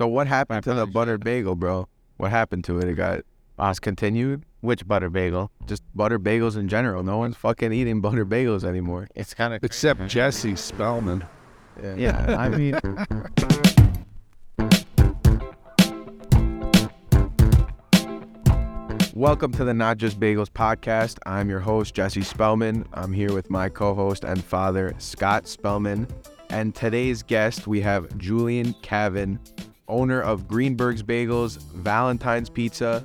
So what happened to the buttered bagel, bro? What happened to it? It got us continued. Which butter bagel? Just butter bagels in general. No one's fucking eating butter bagels anymore. It's kind of Except Jesse Spellman. yeah. I mean, Welcome to the Not Just Bagels podcast. I'm your host, Jesse Spellman. I'm here with my co host and father, Scott Spellman. And today's guest, we have Julian Cavin, owner of Greenberg's Bagels, Valentine's Pizza,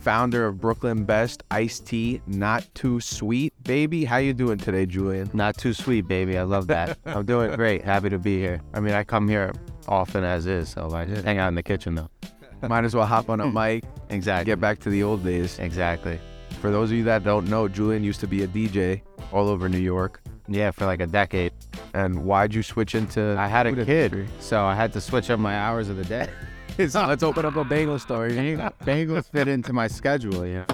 founder of Brooklyn Best Iced Tea, Not Too Sweet. Baby, how you doing today, Julian? not too sweet, baby. I love that. I'm doing great. Happy to be here. I mean, I come here often as is, so I just hang out in the kitchen though. Might as well hop on a mic, Exactly. get back to the old days. Exactly. For those of you that don't know, Julian used to be a DJ all over New York. Yeah, for like a decade. And why'd you switch into? I had a kid, industry? so I had to switch up my hours of the day. So let's open up a bagel story. Bagels fit into my schedule, yeah.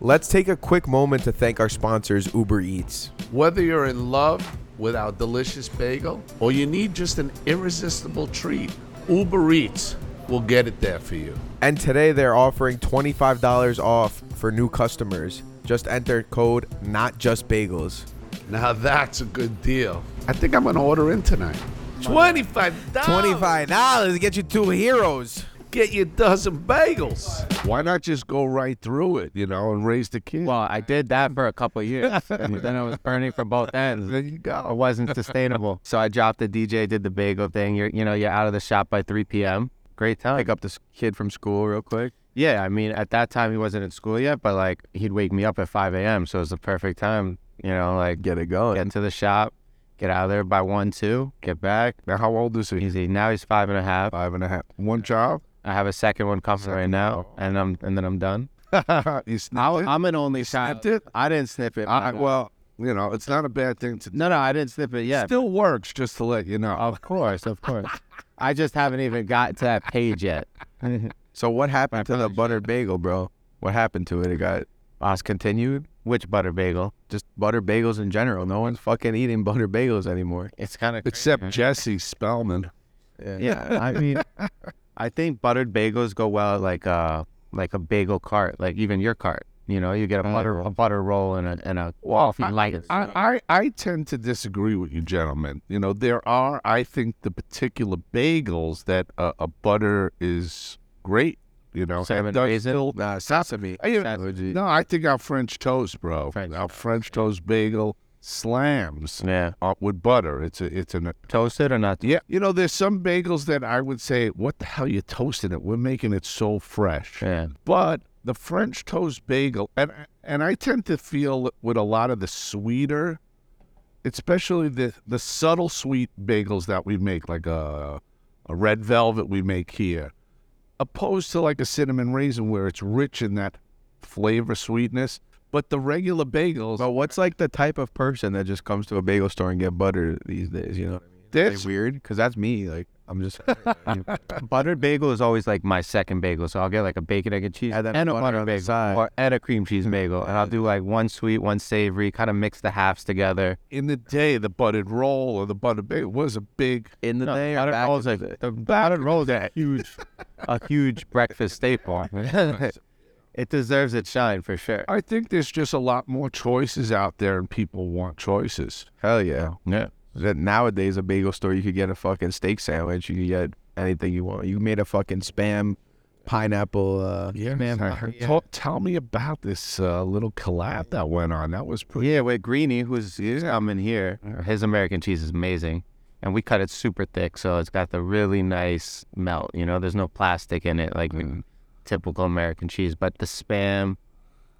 Let's take a quick moment to thank our sponsors, Uber Eats. Whether you're in love with our delicious bagel or you need just an irresistible treat, Uber Eats will get it there for you. And today they're offering $25 off for new customers. Just enter code not just bagels. Now that's a good deal. I think I'm going to order in tonight. $25. $25 to get you two heroes. Get you a dozen bagels. Why not just go right through it, you know, and raise the kid? Well, I did that for a couple of years. and then I was burning from both ends. there you go. It wasn't sustainable. So I dropped the DJ, did the bagel thing. You're, you know, you're out of the shop by 3 p.m. Great time. Pick up this kid from school real quick. Yeah, I mean, at that time he wasn't in school yet, but like he'd wake me up at 5 a.m. So it was the perfect time, you know, like Get it going. get into the shop, get out of there by 1, 2, get back. Now, how old is he? Easy. Now he's five and a half. Five and a half. One child? I have a second one coming right now, and I'm and then I'm done. you I, snipped it? I'm an only child. snipped it? I didn't snip it. I, well, you know, it's not a bad thing to no, no, I didn't snip it yet. Still works, just to let you know. Of course, of course. I just haven't even got to that page yet. So what happened to the buttered bagel, bro? What happened to it? It got us continued. Which butter bagel? Just butter bagels in general. No one's fucking eating butter bagels anymore. It's kind of Except Jesse Spellman. Yeah, I mean, I think buttered bagels go well at like a like a bagel cart, like even your cart. You know, you get a butter a butter roll and a and a coffee light. I, I, I tend to disagree with you, gentlemen. You know, there are, I think, the particular bagels that uh, a butter is great. You know, Cinnamon raisin? Nah, sesame. Uh, you- Sesame. no, I think our French toast, bro. French our French toast bagel slams yeah, uh, with butter. It's a, it's an, toasted or not? yeah. You know, there's some bagels that I would say, what the hell you toasting it? We're making it so fresh. Yeah, But the French toast bagel, and and I tend to feel with a lot of the sweeter, especially the the subtle sweet bagels that we make, like a a red velvet we make here, opposed to like a cinnamon raisin where it's rich in that flavor sweetness. But the regular bagels, But what's like the type of person that just comes to a bagel store and get butter these days? You know what I mean? That's- weird because that's me. Like I'm just buttered bagel is always like my second bagel. So I'll get like a bacon, egg, and cheese, that and a butter butter bagel, side. or and a cream cheese bagel, and I'll do like one sweet, one savory, kind of mix the halves together. in the day, the buttered roll or the buttered bagel was a big. in the No, day. buttered rolls in like the buttered rolls are huge, a huge breakfast staple. it deserves its shine for sure. I think there's just a lot more choices out there, and people want choices. Hell yeah. Yeah. That nowadays a bagel store you could get a fucking steak sandwich. You could get anything you want. You made a fucking spam pineapple. Uh, Yeah, man, I uh, heard- yeah. Tell, tell me about this uh, little collab that went on. That was pretty. Yeah, with Greeny, who's coming here, his American cheese is amazing. And we cut it super thick, so it's got the really nice melt. You know, there's no plastic in it like typical American cheese. But the spam,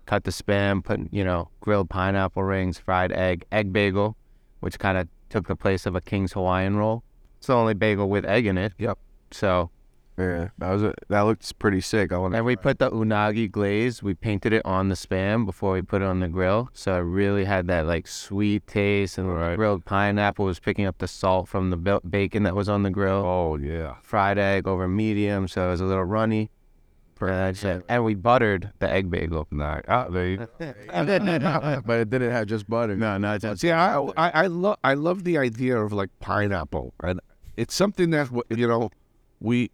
cut the spam, put, you know, grilled pineapple rings, fried egg, egg bagel, which kind of took the place of a King's Hawaiian roll. It's the only bagel with egg in it. Yep. So, yeah, that was a, that looked pretty sick. I want and we put the unagi glaze. We painted it on the spam before we put it on the grill, so it really had that like sweet taste. And the grilled pineapple was picking up the salt from the bacon that was on the grill. Oh yeah. Fried egg over medium, so it was a little runny. And. And we buttered the egg bagel. Nah, ah, there you but it didn't have just butter. No, no, it's See, I I, I love I love the idea of like pineapple, and it's something that you know we.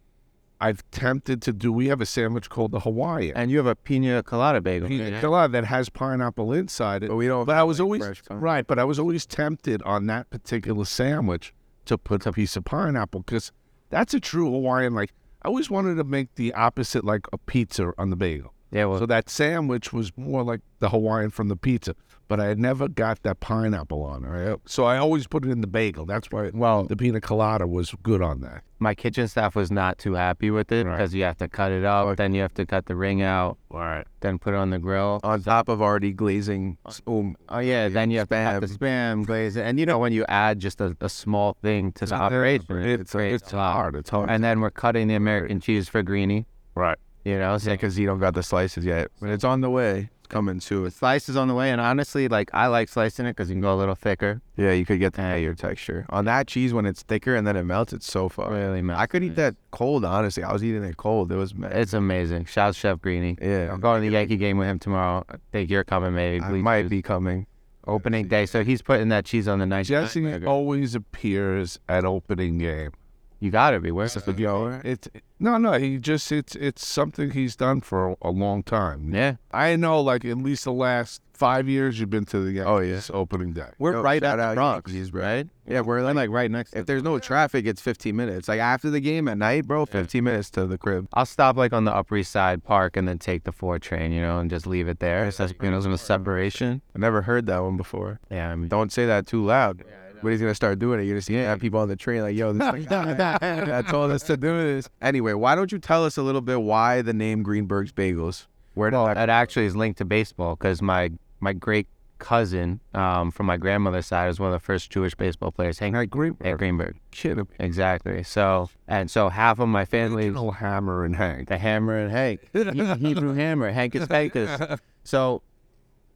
I've tempted to do. We have a sandwich called the Hawaiian. And you have a pina colada bagel. Pina colada that has pineapple inside it. But we don't. But I was always right. But I was always tempted on that particular sandwich to put a piece of pineapple because that's a true Hawaiian. Like I always wanted to make the opposite, like a pizza on the bagel. Yeah, well, So that sandwich was more like the Hawaiian from the pizza, but I had never got that pineapple on it. Right? So I always put it in the bagel. That's why well, the pina colada was good on that. my kitchen staff was not too happy with it Right. because you have to cut it up, then you have to cut the ring out, Right. then put it on the grill. on top of already glazing. Um, Oh yeah, then you have to have the spam glaze, it. and you know when you add just a, a small thing to the operation, it It's it's a hard. It's hard. And then we're cutting the American cheese for greenie. right. You know, so yeah, because you don't got the slices yet, but it's on the way. Coming soon. the slice is on the way, and honestly, like I like slicing it because you can go a little thicker. Yeah, you could get the your texture on that cheese when it's thicker and then it melts. It's so far. Really, man. I could eat that cold. Honestly, I was eating it cold. It was mad. It's amazing. Shout out Chef Greenie. yeah. I'm going to the Yankee game with him tomorrow. I think you're coming, maybe. I Please might be coming. opening day. So he's putting that cheese on the night. Jesse always appears at opening game. You gotta be. Where's the Yo, It's no, no. He just it's it's something he's done for a, a long time. Yeah. I know, like at least the last five years, you've been to the Yankees Oh, yeah. opening day. We're Yo, right at out the Bronx, Yankees, bro. right? yeah, we're We're like, like right next. to if there's no traffic, it's 15 minutes. Like after the game at night, bro, 15 minutes to the crib. I'll stop like on the Upper East Side Park and then take the four train, you know, and just leave it there. So you know, a separation. I never heard that one before. Yeah, I mean, Don't say that too loud. But he's gonna start doing it. You're gonna see have people on the train like, yo, this guy that told us to do this. Anyway, why don't you tell us a little bit why the name Greenberg's Bagels? Where well, that it actually is linked to baseball because my my great cousin um, from my grandmother's side was one of the first Jewish baseball players, Hank, Hank Greenberg. Greenberg. Kid, Exactly. So and so half of my family original Hammer and Hank. the hammer and Hank, Hebrew hammer, Hank is Vegas. So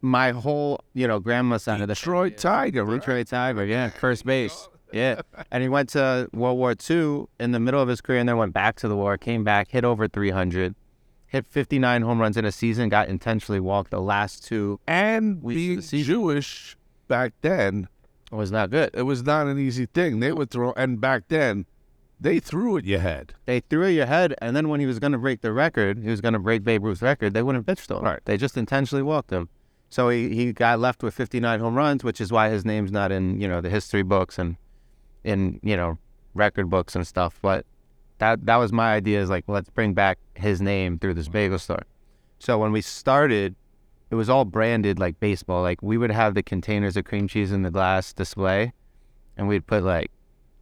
my whole, you know, grandma's side of the Detroit Tiger. right? Detroit Tiger, yeah, first base, yeah. And he went to World War II in the middle of his career, and then went back to the war. Came back, hit over 300, hit 59 home runs in a season. Got intentionally walked the last two. And We- being Jewish back then, It was not good. it was not an easy thing. They would throw, and back then, they threw at your head. They threw at your head, and then when he was going to break the record, he was going to break Babe Ruth's record. They wouldn't pitch to him. Right. They just intentionally walked him. So he, he got left with 59 home runs, which is why his name's not in you know the history books and in you know record books and stuff. But that that was my idea. Is like let's bring back his name through this bagel store. So when we started, it was all branded like baseball. Like we would have the containers of cream cheese in the glass display, and we'd put like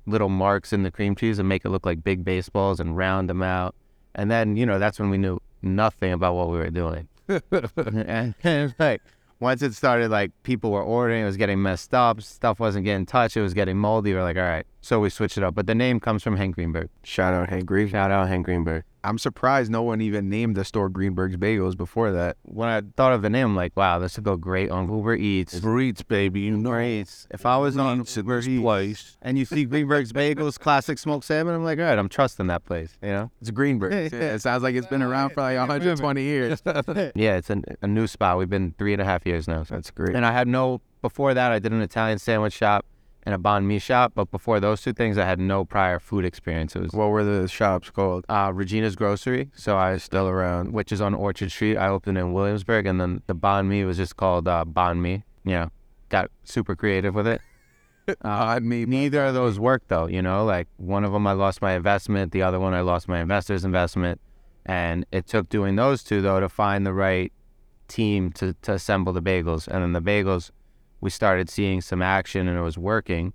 little marks in the cream cheese and make it look like big baseballs and round them out. And then, you know, that's when we knew nothing about what we were doing. and, and like once it started, like people were ordering, it was getting messed up, stuff wasn't getting touched, it was getting moldy. We're like, all right. So we switched it up. But the name comes from Hank Greenberg. shout out Hank Greenberg? Shout out Hank Greenberg. I'm surprised no one even named the store Greenberg's Bagels before that. When I thought of the name, I'm like, wow, this would go great on Uber Eats. Uber Eats, baby. You know, Uber Eats. If I was on Uber Eats place. and you see Greenberg's Bagels, classic smoked salmon, I'm like, all right, I'm trusting that place, you know? It's Greenberg's. Yeah, it sounds like it's been around for like 120 years. Yeah, it's an, a new spot. We've been three and a half years now. So. That's great. And I had no, before that, I did an Italian sandwich shop and a banh mi shop. But before those two things, I had no prior food experience. It was What were the shops called? uh, Regina's Grocery. So I still around, which is on Orchard Street. I opened in Williamsburg. And then the banh mi was just called uh, banh mi. You know, got super creative with it. Uh, me. Neither of those worked though, you know, like one of them I lost my investment, the other one I lost my investor's investment. And it took doing those two though to find the right team to, to assemble the bagels. And then the bagels, we started seeing some action and it was working.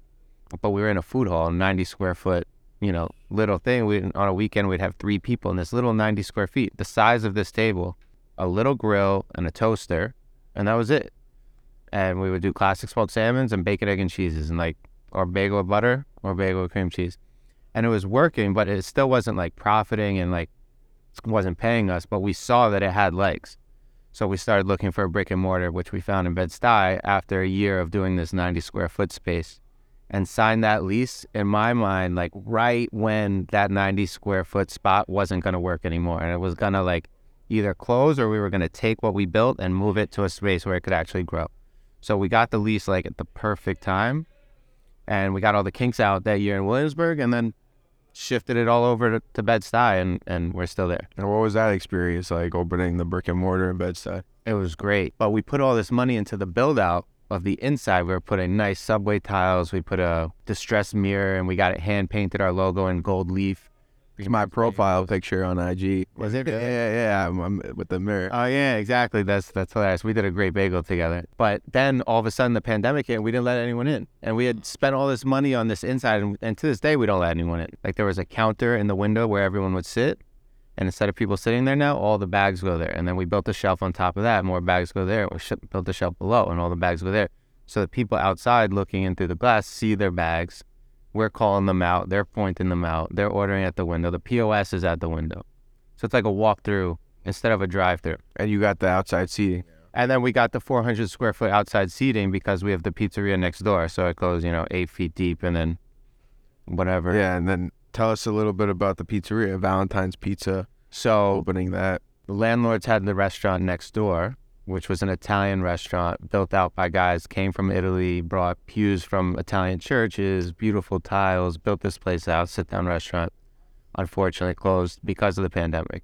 But we were in a food hall, 90 square foot, you know, little thing. We on a weekend we'd have three people in this little 90 square feet, the size of this table, a little grill and a toaster, and that was it and we would do classic smoked salmons and bacon, egg, and cheeses, and like or bagel with butter or bagel with cream cheese, and it was working, but it still wasn't like profiting and like wasn't paying us. But we saw that it had legs, so we started looking for a brick and mortar, which we found in Bed Stuy after a year of doing this 90 square foot space, and signed that lease. In my mind, like right when that 90 square foot spot wasn't gonna work anymore, and it was gonna like either close or we were gonna take what we built and move it to a space where it could actually grow. So we got the lease like at the perfect time, and we got all the kinks out that year in Williamsburg, and then shifted it all over to, to Bed Stuy, and and we're still there. And what was that experience like opening the brick and mortar in Bed-Stuy? It was great. But we put all this money into the build out of the inside. We were putting nice subway tiles. We put a distressed mirror and we got it hand painted our logo in gold leaf. It's my profile picture on IG. Was it? Yeah, yeah, yeah. I'm, I'm with the mirror. Oh yeah, exactly. That's that's hilarious. We did a great bagel together. But then all of a sudden the pandemic hit and we didn't let anyone in. And we had mm. spent all this money on this inside and, and to this day we don't let anyone in. Like there was a counter in the window where everyone would sit. And instead of people sitting there now, all the bags go there. And then we built a shelf on top of that. More bags go there. We built a shelf below, and all the bags go there. So that people outside looking in through the glass see their bags. We're calling them out. They're pointing them out. They're ordering at the window. The POS is at the window. So it's like a walk-through instead of a drive-through. And you got the outside seating. And then we got the 400 square foot outside seating because we have the pizzeria next door. So it goes, you know, eight feet deep and then whatever. Yeah, and then tell us a little bit about the pizzeria, Valentine's Pizza, So opening that. the landlords had the restaurant next door, which was an Italian restaurant built out by guys came from Italy, brought pews from Italian churches, beautiful tiles, built this place out, sit down restaurant. Unfortunately, closed because of the pandemic.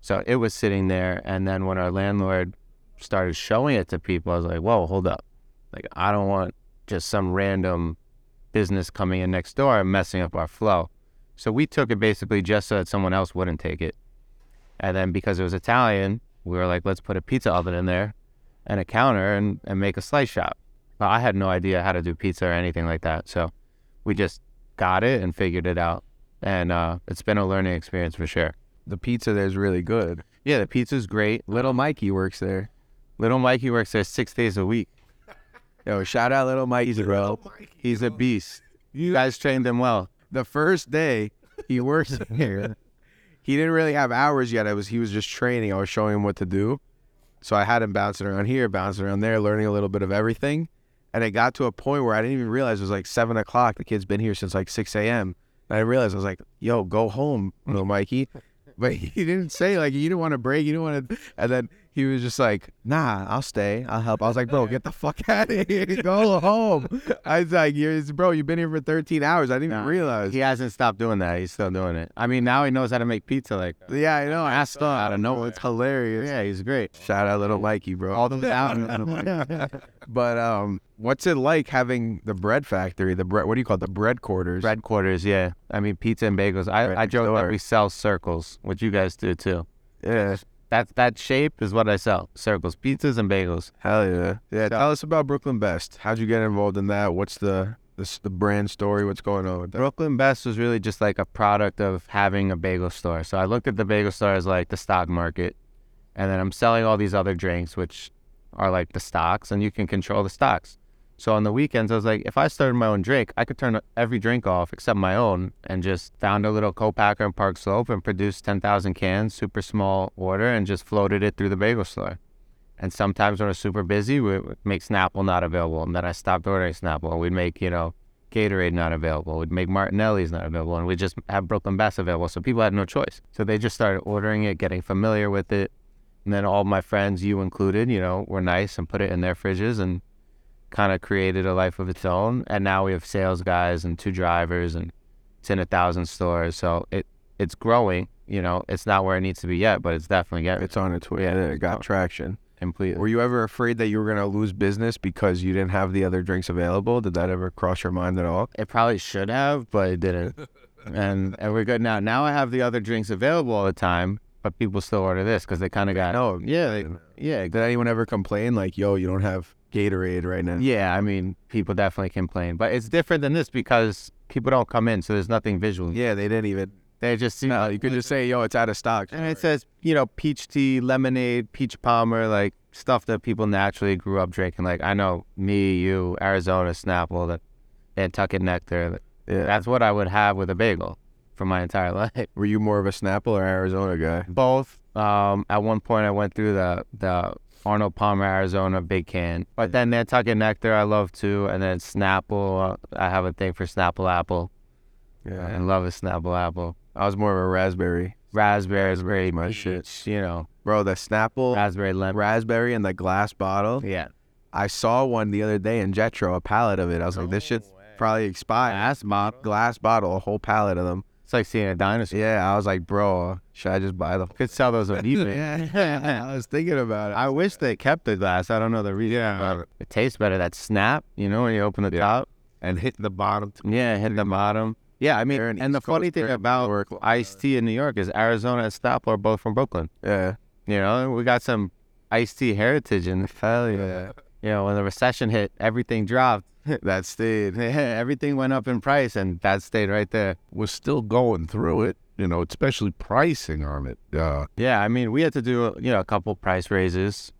So it was sitting there, and then when our landlord started showing it to people, I was like, "Whoa, hold up! Like I don't want just some random business coming in next door and messing up our flow." So we took it basically just so that someone else wouldn't take it. And then because it was Italian, we were like, let's put a pizza oven in there and a counter and, and make a slice shop. But I had no idea how to do pizza or anything like that. So we just got it and figured it out. And uh, it's been a learning experience for sure. The pizza there's really good. Yeah, the pizza's great. Little Mikey works there. Little Mikey works there six days a week. Yo, shout out Little Mikey, bro. He's a beast. You guys trained him well. The first day he works here, he didn't really have hours yet. I was he was just training. I was showing him what to do. So I had him bouncing around here, bouncing around there, learning a little bit of everything. And it got to a point where I didn't even realize it was like seven o'clock. The kid's been here since like six a.m. And I realized I was like, "Yo, go home, little Mikey." But he didn't say like you didn't want to break, you didn't want to. And then he was just like, "Nah, I'll stay. I'll help." I was like, "Bro, get the fuck out of here. Go home." I was like, bro. You've been here for 13 hours. I didn't even realize." He hasn't stopped doing that. He's still doing it. I mean, now he knows how to make pizza like Yeah, I know. I Asked saw out of nowhere. It's hilarious. Yeah, he's great. Shout out little Mikey, bro. All those out. But um, what's it like having the bread factory? The bread. What do you call it? The bread quarters. Bread quarters, yeah. I mean, pizza and bagels. I, I joke that we sell circles, which you guys do too. Yeah. That that shape is what I sell. Circles, pizzas and bagels. Hell yeah. Yeah. So- Tell us about Brooklyn Best. How'd you get involved in that? What's the the, the brand story? What's going on with that? Brooklyn Best was really just like a product of having a bagel store. So I looked at the bagel store as like the stock market. And then I'm selling all these other drinks, which are like the stocks, and you can control the stocks. So on the weekends, I was like, if I started my own drink, I could turn every drink off except my own and just found a little co-packer in Park Slope and produced 10,000 cans, super small order, and just floated it through the bagel store. And sometimes when I was super busy, we would make Snapple not available. And then I stopped ordering Snapple. We'd make, you know, Gatorade not available. We'd make Martinelli's not available. And we'd just have Brooklyn Best available. So people had no choice. So they just started ordering it, getting familiar with it. And then all my friends, you included, you know, were nice and put it in their fridges and kind of created a life of its own. And now we have sales guys and two drivers and it's in a thousand stores. So it it's growing. You know, it's not where it needs to be yet, but it's definitely getting It's on its way. Yeah, it got traction. completely. Were you ever afraid that you were gonna lose business because you didn't have the other drinks available? Did that ever cross your mind at all? It probably should have, but it didn't. and and we're good now. Now I have the other drinks available all the time, but people still order this because they kind of got No. yeah, they, yeah, Did anyone ever complain like, "Yo, you don't have Gatorade right now"? yeah. I mean, people definitely complain, but it's different than this because people don't come in, so there's nothing visual. Yeah, they didn't even. They just see No, you could just say, "Yo, it's out of stock." and it says you know peach tea, lemonade, peach palmer, like stuff that people naturally grew up drinking. Like I know me, you, Arizona Snapple, that Nantucket Nectar. Yeah. That's what I would have with a bagel for my entire life. Were you more of a Snapple or Arizona guy? both. Um, at one point, I went through the the Arnold Palmer Arizona big can, but then Nantucket Nectar I love too, and then Snapple. I have a thing for Snapple apple. Yeah. I love a Snapple apple. I was more of a raspberry. Raspberries, very My shit. You know, Bro, the Snapple raspberry lemon. raspberry in the glass bottle. yeah, I saw one the other day in Jetro, a pallet of it. I was like, this shit's probably expired. glass bottle. Glass bottle, a whole pallet of them. It's like seeing a dinosaur. Yeah, I was like, bro, should I just buy them? Could sell those on eBay. yeah, I was thinking about it. I wish they kept the glass. I don't know the reason. Yeah. but It tastes better. That snap, you know, when you open the Yeah. top. and hit the bottom. Yeah, hit the bottom. Yeah, I mean, and the funny thing about iced tea in New York is Arizona and Stop are both from Brooklyn. Yeah, You know, we got some iced tea heritage, in the hell yeah. you know, when the recession hit, everything dropped. That stayed. everything went up in price, and that stayed right there. We're still going through it, you know, especially pricing on it. Uh, Yeah, I mean, we had to do you know a couple price raises,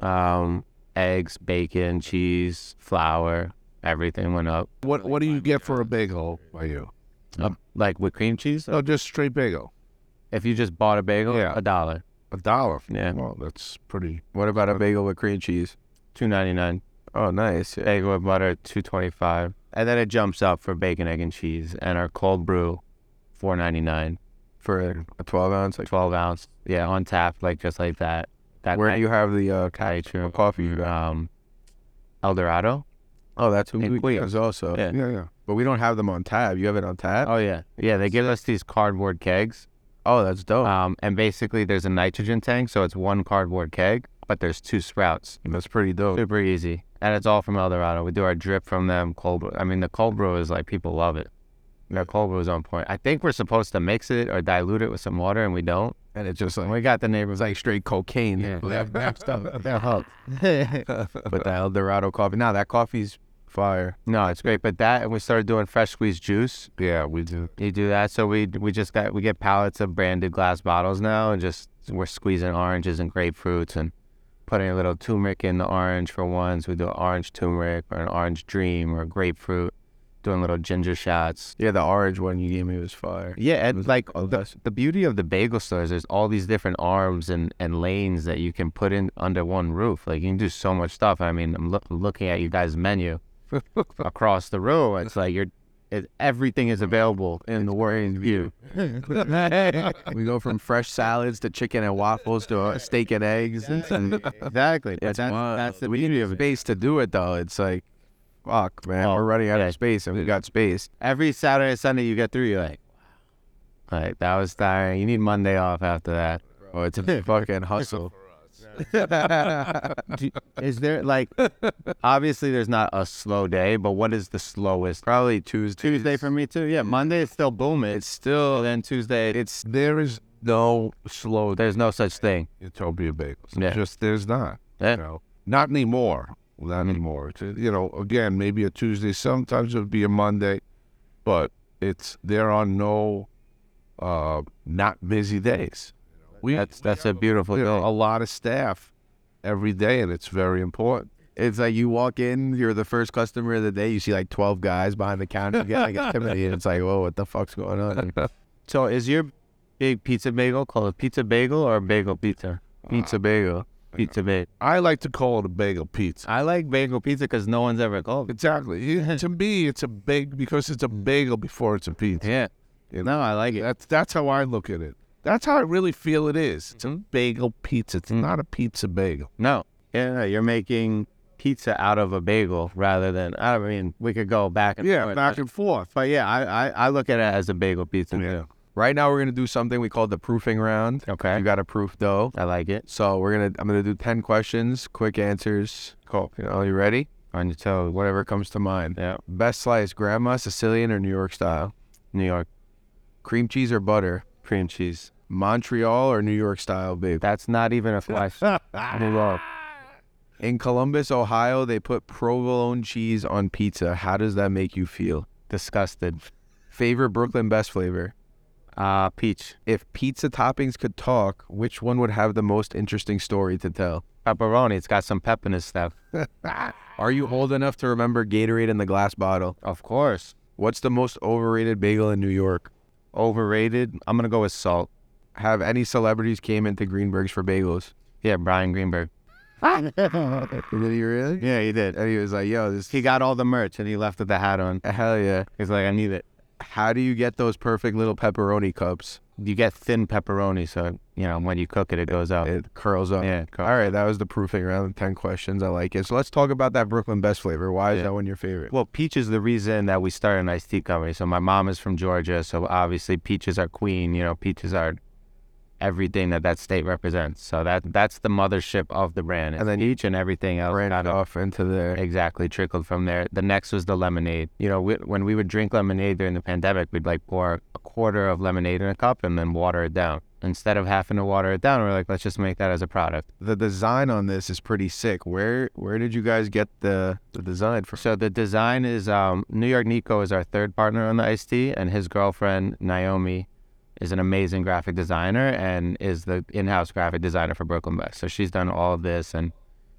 um, eggs, bacon, cheese, flour, everything went up. what what do you get for a bagel by you? Uh, like with cream cheese. No, just straight bagel. If you just bought a bagel, Yeah. a dollar, A dollar. Yeah. Well, that's pretty. What about a bagel with cream cheese? two ninety nine. Oh, nice. Bagel with butter, two twenty five, and then it jumps up for bacon, egg, and cheese, and our cold brew, four ninety nine, For a 12 ounce. Like, twelve ounce. Yeah, on tap, like just like that. That where do you have the uh, Cali ca- True. coffee you got? Um, El Dorado. Oh, that's who we use also. Yeah. Yeah, yeah. But we don't have them on tap. You have it on tap? Oh yeah, yeah. They give us these cardboard kegs. Oh, that's dope. Um, and basically there's a nitrogen tank, so it's one cardboard keg, but there's two sprouts. that's pretty dope. Super easy, and it's all from El Dorado. We do our drip from them. Cold brew. I mean, the cold brew is like people love it. Their cold brew is on point. I think we're supposed to mix it or dilute it with some water, and we don't. And it's just like, we got the neighbors like straight cocaine. Yeah. That- that stuff. they're hooked. but the El Dorado coffee. Now that coffee's fire. no, it's great. But that, and we started doing fresh squeezed juice. Yeah, we do. You do that, so we we just got we get pallets of branded glass bottles now, and just we're squeezing oranges and grapefruits and putting a little turmeric in the orange for ones. We do orange turmeric or an orange dream or grapefruit. Doing little ginger shots. Yeah, the orange one you gave me was fire. Yeah, It and was like the the, beauty of the bagel stores, there's all these different arms and, and lanes that you can put in under one roof. Like you can do so much stuff. I mean, I'm look, looking at you guys' menu across the row. It's like you're, it, everything is available in the world view. We go from fresh salads to chicken and waffles to uh, steak and eggs. And Exactly. But that's, that's the we need of it. space to do it though. It's like, fuck, man, Oh, we're running out yeah. of space, and we got space. Every Saturday and Sunday you get through, you're like, wow. Like, that was tiring. You need Monday off after that. Oh, it's a fucking hustle. Do- is there, like, obviously there's not a slow day, but what is the slowest? Probably Tuesday. Tuesday for me too. Yeah, Monday is still booming. It's still. Then Tuesday, It's There is no slow there's no such thing. Utopia bagels. Yeah. Just there's not. Yeah. You know, not anymore. Not Mhm. anymore. It's, you know, again, maybe a Tuesday. Sometimes it would be a Monday, but it's there are no uh not busy days. We That's that's a beautiful thing. a lot of staff every day, and it's very important. It's like you walk in, you're the first customer of the day. You see like 12 guys behind the counter. You get like intimidated. It's like, whoa, what the fuck's going on? So is your big pizza bagel called a pizza bagel or a bagel pizza? Uh, pizza bagel. Pizza bagel. I like to call it a bagel pizza. I like bagel pizza because no one's ever called it. Exactly. to me, it's a big because it's a bagel before it's a pizza. Yeah. You know? No, I like it. That's that's how I look at it. That's how I really feel it is. It's a mm-hmm. bagel pizza. It's not a pizza bagel. No. Yeah, you're making pizza out of a bagel rather than. I mean, we could go back and Yeah, forth, back and forth. but yeah, I, I I look at it as a bagel pizza. Yeah. Right now, we're gonna do something we call the proofing round. Okay. You got to proof dough. I like it. So we're gonna. I'm gonna do 10 questions, quick answers. Cool. You know, you ready? On your toes. Whatever comes to mind. Yeah. Best slice: grandma, Sicilian, or New York style? New York Cream cheese or butter? Cream cheese. Montreal or New York style babe. That's not even a flash. Move on. In Columbus, Ohio, they put provolone cheese on pizza. How does that make you feel? Disgusted. Favorite Brooklyn best flavor? Uh, peach. If pizza toppings could talk, which one would have the most interesting story to tell? Pepperoni. It's got some pep in his stuff. Are you old enough to remember Gatorade in the glass bottle? Of course. What's the most overrated bagel in New York? Overrated. I'm gonna go with salt. Have any celebrities came into Greenberg's for bagels? Yeah, Brian Greenberg. Did he really? Yeah, he did. And he was like, yo, this He got all the merch and he left with the hat on. hell yeah. He's like, I need it. How do you get those perfect little pepperoni cups? You get thin pepperoni, so you know when you cook it, it goes out. It curls up. yeah, All right, that was the proofing round. Ten questions. I like it. So let's talk about that Brooklyn Best flavor. Why is Yeah. that one your favorite? Well, peach is the reason that we started an iced tea company. So my mom is from Georgia, so obviously peaches are queen. You know, peaches are everything that that state represents. So that that's the mothership of the brand. And And then each and everything else of off into there. exactly trickled from there. The next was the lemonade. You know, we, when we would drink lemonade during the pandemic, we'd like pour a quarter of lemonade in a cup and then water it down. Instead of having to water it down, we're like, let's just make that as a product. The design on this is pretty sick. Where where did you guys get the the design from? So the design is um, New York Nico is our third partner on the iced tea, and his girlfriend Naomi is an amazing graphic designer and is the in-house graphic designer for Brooklyn Best. So she's done all of this, and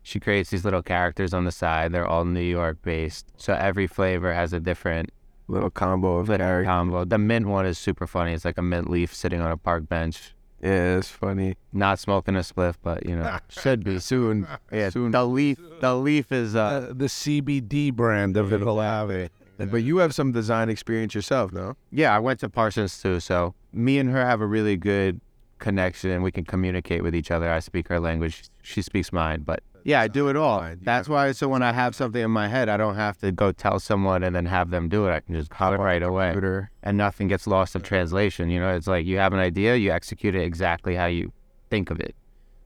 she creates these little characters on the side. They're all New York based, so every flavor has a different Little combo of characters. combo. The mint one is super funny. It's like a mint leaf sitting on a park bench, Yeah, it's funny. not smoking a spliff, but you know should be. Soon. Yeah, Soon. the leaf. The leaf is uh, Uh, the CBD brand of it Olave. But you have some design experience yourself, no? Yeah, I went to Parsons too. So me and her have a really good connection and we can communicate with each other. I speak her language, she speaks mine. But yeah, I do it all. That's why. So when I have something in my head, I don't have to go tell someone and then have them do it. I can just call it right away, and nothing gets lost of translation. You know, it's like you have an idea, you execute it exactly how you think of it.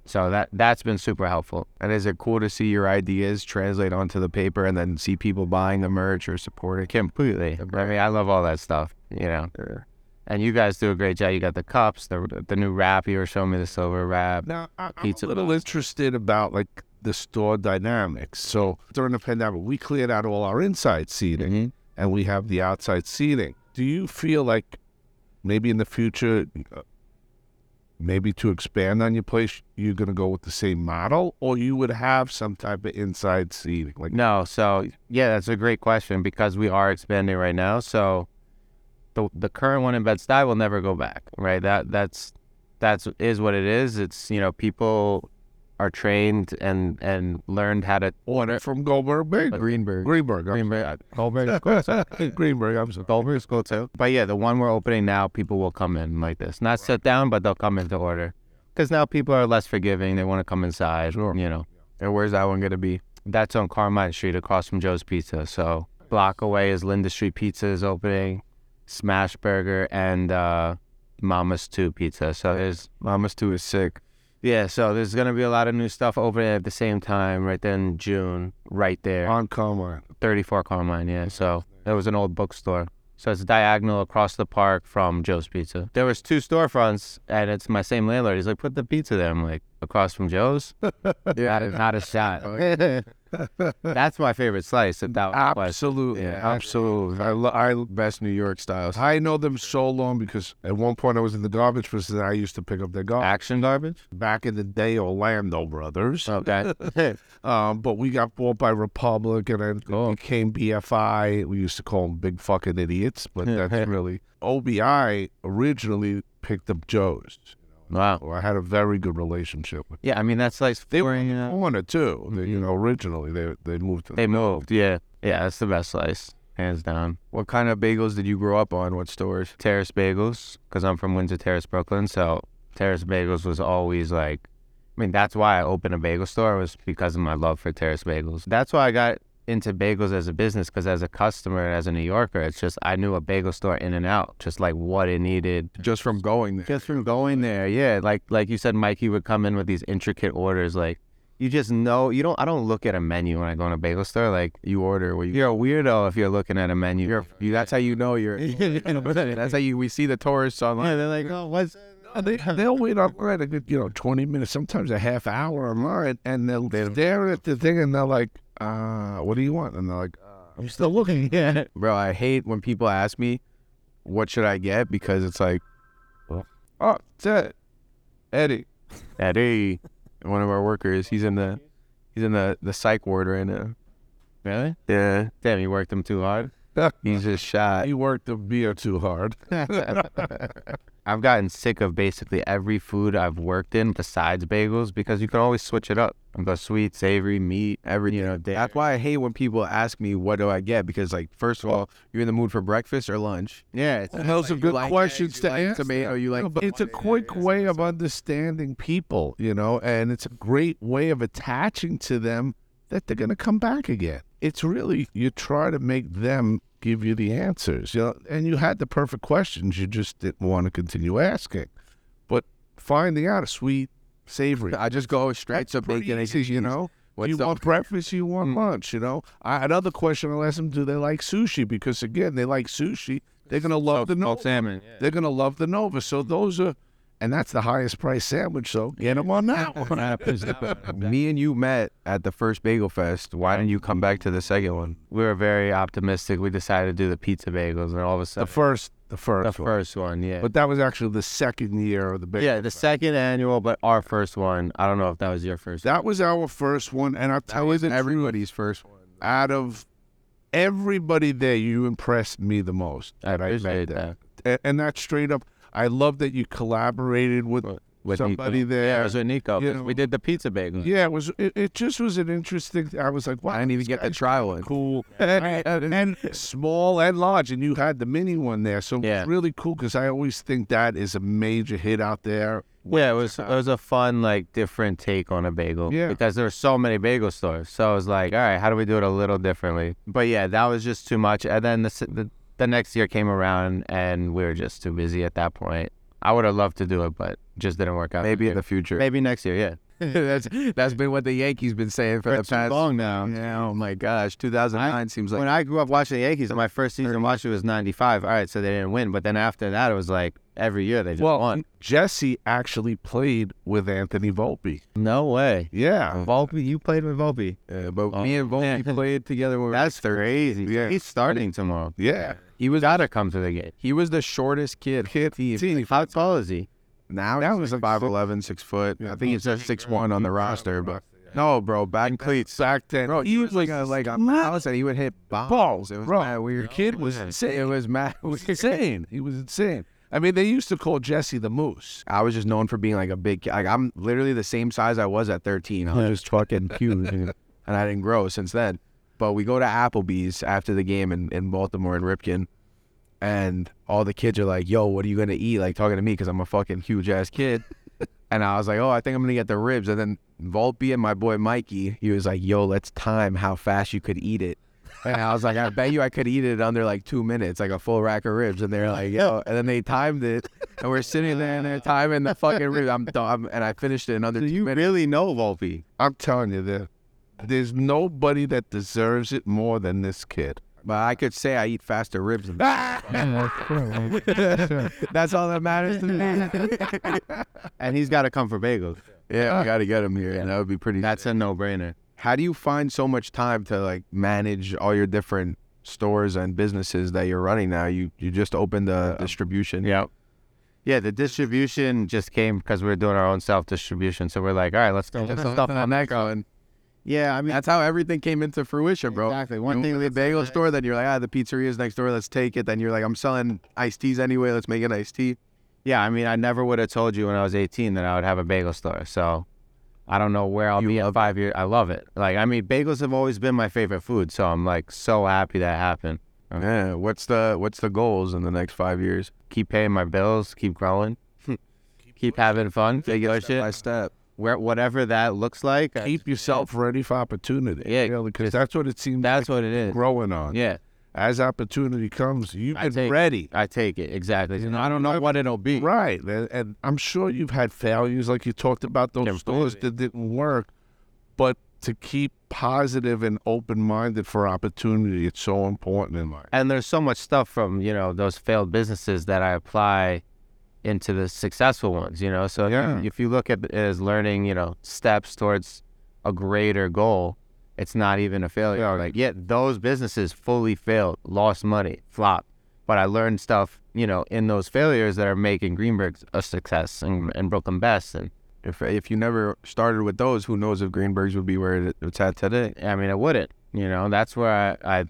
So that that's been super helpful. And is it cool to see your ideas translate onto the paper and then see people buying the merch or supporting? Completely. I mean, I love all that stuff. You know. Yeah. And you guys do a great job. You got the cups, the the new wrap. You were showing me the silver wrap. Now, I, I'm Pizza a little interested about like the store dynamics. So during the pandemic, we cleared out all our inside seating Mhm. and we have the outside seating. Do you feel like maybe in the future, uh, maybe to expand on your place, you're going to go with the same model or you would have some type of inside seating? Like, No, so yeah, that's a great question because we are expanding right now. So the the current one in Bed Stuy will never go back, right? That that's that's is what it is. It's you know people are trained and and learned how to order from Goldberg Bagel. Greenberg. Greenberg. I'm Greenberg, Goldberg, sorry. Greenberg. I'm sorry. Goldberg's cool too. But yeah, the one we're opening now, people will come in like this, not sit down, but they'll come in to order. Because now people are less forgiving. They want to come inside. Sure. You know, And where's that one going to be? that's on Carmine Street across from Joe's Pizza. So block away is L'Industrie Pizza is opening, Smash Burger and uh, Mama's Too Pizza. So there's Mama's 2 is sick. Yeah, so there's gonna be a lot of new stuff opening at the same time, right there in June, right there, On Carmine. 34 Carmine. Yeah, so there was an old bookstore. So it's diagonal across the park from Joe's Pizza. There was two storefronts, and it's my same landlord. He's like, "Put the pizza there." I'm like, "Across from Joe's." Yeah. Not a shot. That's my favorite slice. Without question. Absolutely. Yeah. Absolutely. I, lo- I Best New York styles. I know them so long because at one point I was in the garbage business and I used to pick up their garbage. Action garbage. Back in the day, Orlando Brothers. Okay. Um, but we got bought by Republic and then it became BFI. We used to call them big fucking idiots, but that's really OBI originally picked up Joe's. Wow. So I had a very good relationship with Yeah, I mean that's like They were four, you know, Corner too. They, you mm-hmm. know, originally they they moved to they moved. Yeah, yeah, that's the best slice, hands down. What kind of bagels did you grow up on? What stores? Terrace Bagels, because I'm from Windsor Terrace, Brooklyn. So Terrace Bagels was always like, I mean, that's why I opened a bagel store was because of my love for Terrace Bagels. That's why I got into bagels as a business because as a customer, as a New Yorker, it's just I knew a bagel store in and out, just like what it needed. Just from going there. Just from going there, yeah. Like like you said, Mikey would come in with these intricate orders. Like you just know you don't. I don't look at a menu when I go in a bagel store. Like You order where you. you're a weirdo if you're looking at a menu. You're, you, that's how you know you're. that's how you. We see the tourists online. Yeah, they're like, oh, what's they, they'll wait online a good, you know, 20 minutes, sometimes a half hour online, and they'll stare at the thing and they're like, uh, what do you want? And they're like, uh, I'm still looking. yeah. Bro, I hate when people ask me, what should I get? Because it's like, Oh, it. Eddie. Eddie. one of our workers, he's in the, he's in the, the psych ward right now. Really? Yeah. Damn, you worked him too hard. He's just shot. He worked the beer too hard. I've gotten sick of basically every food I've worked in besides bagels because you can always switch it up and go sweet, savory, meat, Everything. you know, dairy. That's why I hate when people ask me what do I get because like first of all, you're in the mood for breakfast or lunch. Yeah, it's, Those are you good like questions eggs, to you like ask. tomato, you like No, it's a quick way of understanding people, you know, and it's a great way of attaching to them that they're going to come back again. It's really you try to make them give you the answers, you know, and you had the perfect questions. You just didn't want to continue asking, but finding out a sweet, savory. I just go straight to pretty bacon, eggs, easy, and you know. What's you the- want breakfast, you want Mm. lunch, you know. I, another question I'll ask them: Do they like sushi? Because again, they like sushi. They're gonna love the Nova. salmon. They're gonna love the Nova. So those are, and that's the highest price sandwich. So get them on that one. Me and you met at the first Bagel Fest. Why didn't you come back to the second one? We were very optimistic. We decided to do the pizza bagels, and all of a sudden, the sudden, first, the first, the one. first one, yeah. But that was actually the second year of the bagel. yeah, the second annual, but our first one. I don't know if that was your first. That was our first one, and I'll tell you the truth, Everybody's first one. out of everybody there, you impressed me the most. I that met appreciate there. that. And that's straight up. I love that you collaborated with With somebody Nico. there. Yeah, it was with Nico. you 'cause know. we did the pizza bagel. Yeah, it was. It, it just was an interesting. I was like, wow, I didn't even get to guy's try one. cool and, and small and large, and you had the mini one there, so Yeah. it's really cool because I always think that is a major hit out there. Yeah, it was it was a fun like different take on a bagel. Yeah. Because there were so many bagel stores, so I was like, all right, how do we do it a little differently? But yeah, that was just too much. And then the the, the next year came around, and we were just too busy at that point. I would have loved to do it, but just didn't work out. Maybe in the future. maybe next year. Yeah. that's that's been what the Yankees been saying for, the too past long now. Yeah, oh my gosh, 2009 seems like when I grew up watching the Yankees, my first season watching was '95. All right, so they didn't win, but then after that, it was like every year they just Well, won. Jesse actually played with Anthony Volpe. No way. Yeah, oh. Volpe, you played with Volpe. Yeah, but Oh, me and Volpe man. played together when we were That's crazy. Yeah. He's starting tomorrow. yeah. He was Gotta come to the game. he was the shortest kid. Kid, team. How tall is he? Now Now he's he's like like 5'11", 6 foot. I think he's just six one on the roster, but no, bro, back cleats. Back then, Bro, he was like a, like a mouse, and he would hit balls. balls, It was bro. mad weird. The kid was It was mad. He was insane. He was insane. I mean, they used to call Jesse the Moose. I was just known for being like a big. kid. Like I'm literally the same size I was at 13. I was just fucking huge, and I didn't grow since then. But we go to Applebee's after the game in, in Baltimore and Ripken, and all the kids are like, "Yo, what are you gonna eat?" Like talking to me because I'm a fucking huge ass kid. and I was like, "Oh, I think I'm gonna get the ribs." And then Volpe and my boy Mikey, he was like, "Yo, let's time how fast you could eat it." And I was like, I bet you I could eat it under like two minutes, like a full rack of ribs. And they're like, yo. And then they timed it, and we're sitting there and they're timing the fucking ribs. I'm, I'm and I finished it in under So two you minutes. really know Volpe? I'm telling you, there, there's nobody that deserves it more than this kid. But I could say I eat faster ribs. Than That's all that matters to me. And he's got to come for bagels. yeah, we got to get him here. and That would be pretty. That's a no-brainer. How do you find so much time to like manage all your different stores and businesses that you're running now? You you just opened the distribution. Yeah. Yeah, the distribution just came because we were doing our own self-distribution. So we're like, all right, let's throw Just stuff stuff on on that going. Yeah, I mean, That's how everything came into fruition, bro. Exactly. One You thing open the bagel the store, then you're like, ah, the pizzeria's next door. Let's take it. Then you're like, I'm selling iced teas anyway. Let's make an iced tea. yeah, I mean, I never would have told you when I was 18 that I would have a bagel store. So I don't know where I'll You be in five years. I love it. Like, I mean, bagels have always been my favorite food. So I'm like so happy that happened. Uh. Yeah. What's the what's the goals in the next five years? Keep paying my bills, keep growing, keep having fun, figure Step by shit. step. Where whatever that looks like, I- Keep yourself ready for opportunity. Yeah, you know, because that's what it seems that's what it is. growing on. Yeah, As opportunity comes, you've I been take- ready. I take it exactly. You know, I don't know I- what it'll be. Right. And, and I'm sure you've had failures like you talked about those Yeah, stores that didn't work. But to keep positive and open minded for opportunity, it's so important in life. and there's so much stuff from you know those failed businesses that I apply into the successful ones. You know, so if you- if you look at it as learning, you know, steps towards a greater goal, it's not even a failure. Yeah. Like, yeah, those businesses fully failed, lost money, flopped, but I learned stuff, you know, in those failures that are making Greenberg's a success and, and Brooklyn Best. And If if you never started with those, who knows if Greenberg's would be where it, it's at today? I mean, it wouldn't. You know, that's where I, I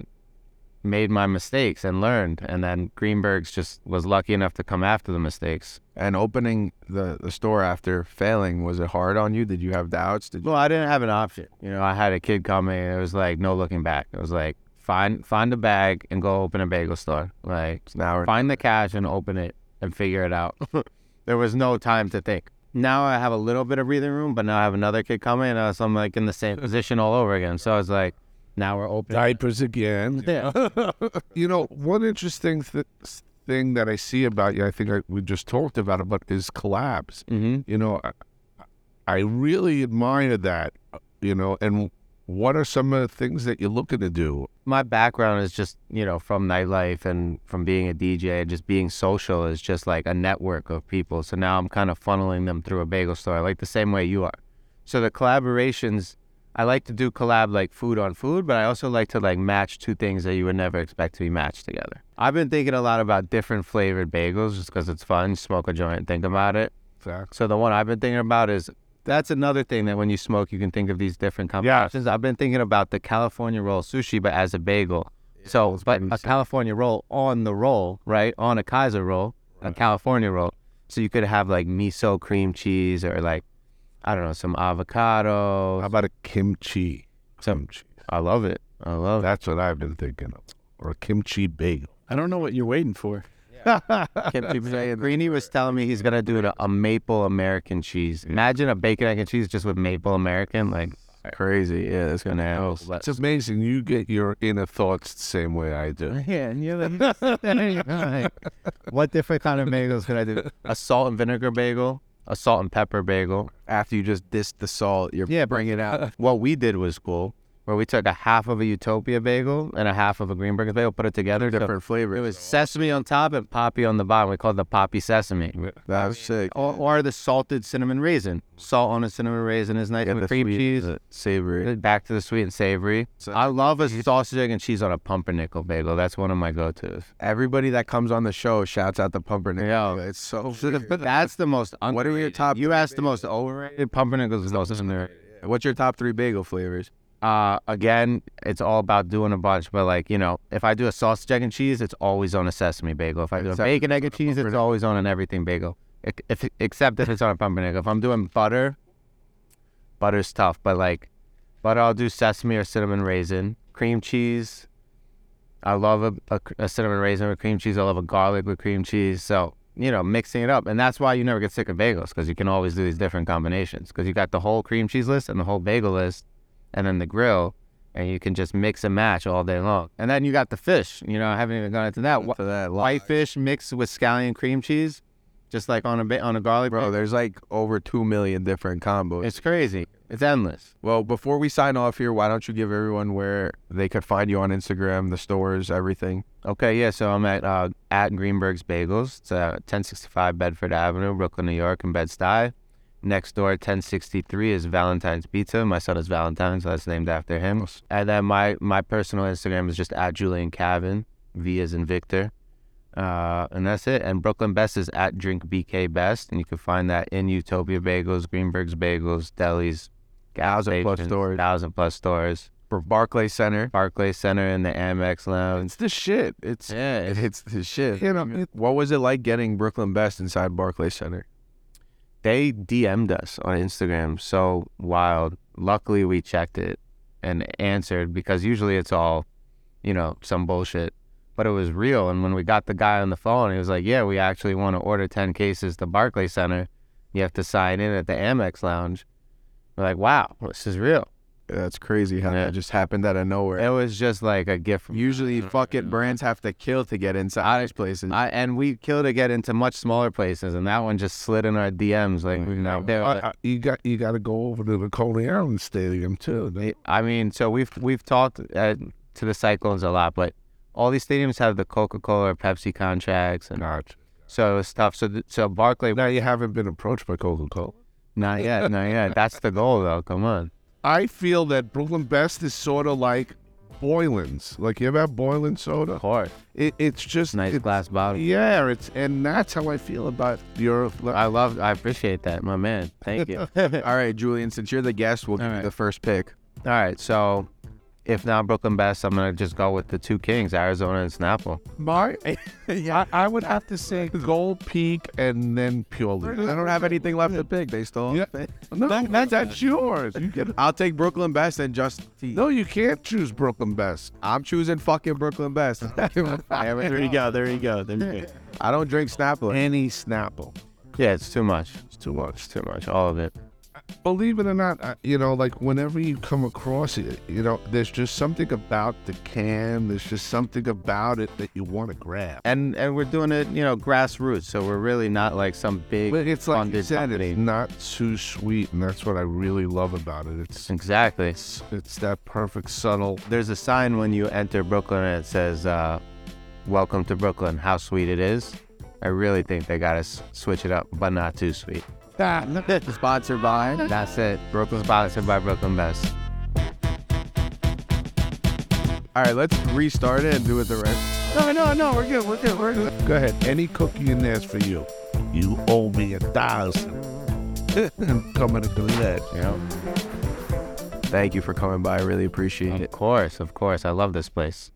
made my mistakes and learned. And then Greenberg's just was lucky enough to come after the mistakes. And opening the, the store after failing, was it hard on you? Did you have doubts? Did you? Well, I didn't have an option. You know, I had a kid coming. It was like no looking back. It was like find find a bag and go open a bagel store. Like now find the cash and open it and figure it out. there was no time to think. Now I have a little bit of breathing room, but now I have another kid coming, and so I'm like in the same position all over again. So I was like now we're open. Diapers again. Yeah. You know, one interesting th- thing that I see about you, I think I, we just talked about it, but is collabs. hmm You know, I, I really admire that. You know, and what are some of the things that you're looking to do? my background is just you know from nightlife and from being a DJ and just being social is just like a network of people. So now I'm kind of funneling them through a bagel store, like the same way you are. So the collaborations, I like to do collab like food on food, but I also like to like match two things that you would never expect to be matched together. I've been thinking a lot about different flavored bagels just because it's fun. Smoke a joint, think about it. Facts. So the one I've been thinking about is that's another thing that when you smoke, you can think of these different combinations. I've been thinking about the California roll sushi, but as a bagel. so, but a California roll on the roll, right? On a Kaiser roll, a California roll. So you could have like miso cream cheese or like, I don't know, some avocado. How about a kimchi? Some, Kimchi. I love it. I love it. That's what I've been thinking of. Or a kimchi bagel. I don't know what you're waiting for. Greeny was telling me he's gonna do a, a maple American cheese. Imagine a bacon egg and cheese just with maple American, like crazy. Yeah, that's gonna happen. oh, but- It's amazing. You get your inner thoughts the same way I do. Yeah, and you're like, what different kind of bagels could I do? A salt and vinegar bagel, a salt and pepper bagel. After you just dissed the salt, you're Yeah, bringing out. What we did was cool, where we took a half of a Utopia bagel and a half of a Greenberg bagel, put it together. so different flavors. it was sesame on top and poppy on the bottom. We called it the poppy sesame. that was sick. Or, or the salted cinnamon raisin. Salt on a cinnamon raisin is nice Get with the cream sweet, cheese. savory. Back to the sweet and savory. So- I love a sausage, egg, and cheese on a pumpernickel bagel. That's one of my go-tos. Everybody that comes on the show shouts out the pumpernickel. Yeah. it's so. That's the most. Un- What are your top You asked the most overrated. Pumpernickels is also in there. What's your top three bagel flavors? Uh, again, it's all about doing a bunch. But like you know, if I do a sausage, egg, and cheese, it's always on a sesame bagel. If I do a bacon, egg, and cheese, it's always on an everything bagel. Ex- If except if it's on a pumpernickel. If I'm doing butter, butter's tough. But like butter, I'll do sesame or cinnamon raisin. Cream cheese, I love a, a, a cinnamon raisin with cream cheese. I love a garlic with cream cheese. So you know, mixing it up, and that's why you never get sick of bagels because you can always do these different combinations. Because you got the whole cream cheese list and the whole bagel list, and then the grill, and you can just mix and match all day long. And then you got the fish. You know, I haven't even gone into that. Wh- that White fish mixed with scallion cream cheese, just like on a ba- on a garlic. bro. There's like over two million different combos. it's crazy. It's endless. well, before we sign off here, why don't you give everyone where they could find you on Instagram, the stores, everything? Okay, yeah. So I'm at uh, at Greenberg's Bagels. It's uh, 1065 Bedford Avenue, Brooklyn, New York, in Bed Stuy. Next door, 1063 is Valentine's Pizza. My son is Valentine, so that's named after him. And then my my personal Instagram is just at Julian Cavin, V as in Victor. Uh, and that's it. And Brooklyn Best is at Drink BK Best, and you can find that in Utopia Bagels, Greenberg's Bagels, delis, Thousand plus stores. thousand plus stores, For Barclay Center, Barclay Center, and the Amex Lounge. it's the shit. It's Yeah, it, it's the shit. You know, it- What was it like getting Brooklyn Best inside Barclay Center? They DM'd us on Instagram. So wild. Luckily, we checked it and answered because usually it's all, you know, some bullshit. But it was real. And when we got the guy on the phone, he was like, "Yeah, we actually want to order ten cases to Barclay Center. You have to sign in at the Amex Lounge." We're like, "Wow, this is real." That's crazy how Yeah. that just happened out of nowhere. It was just like a gift. From Usually, fucking brands have to kill to get inside these places. I, and we kill to get into much smaller places, and that one just slid in our DMs. Like, you know, I- I- you got you got to go over to the Coney Island Stadium too. I mean, so we've we've talked uh, to the Cyclones a lot, but all these stadiums have the Coca Cola or Pepsi contracts, and Gotcha. so it was tough. So th- so Barclay, Now you haven't been approached by Coca Cola. not yet, not yet. That's the goal, though. Come on. I feel that Brooklyn Best is sort of like Boylan's. Like you ever have Boylan soda? Of course, It, it's just nice it- glass bottle. Yeah, it's and that's how I feel about your. I love, I appreciate that, my man. Thank you. All right, Julian, since you're the guest, we'll give All you the first pick. All right, so if not Brooklyn Best, I'm gonna just go with the two kings, Arizona and Snapple. My, I, I would have to say Gold Peak and then Pure Leaf. I don't have anything left to pick. They stole. Yeah. No, that, that's yours. You get. I'll take Brooklyn Best and just tea. No, you can't choose Brooklyn Best. I'm choosing fucking Brooklyn Best. There you go. There you go. There you go. I don't drink Snapple. Any Snapple. Yeah, it's too much. It's too much. It's too much. All of it. Believe it or not, I- you know, like whenever you come across it, you know, there's just something about the can. There's just something about it that you want to grab. And and we're doing it, you know, grassroots. So we're really not like some big But it's like you said, company. it's not too sweet, and that's what I really love about it. It's Exactly. it's, it's that perfect subtle. There's a sign when you enter Brooklyn and it says, uh, "Welcome to Brooklyn. How sweet it is." I really think they gotta s- switch it up, but not too sweet. Sponsored by. That's it. Brooklyn sponsored by Brooklyn Best. All right, let's restart it and do it the rest. No, no, no, we're good, we're good, we're good. Go ahead. Any cookie in there's for you. You owe me a thousand. I'm coming to collect. You know. Thank you for coming by. I really appreciate it. Of course, of course. I love this place.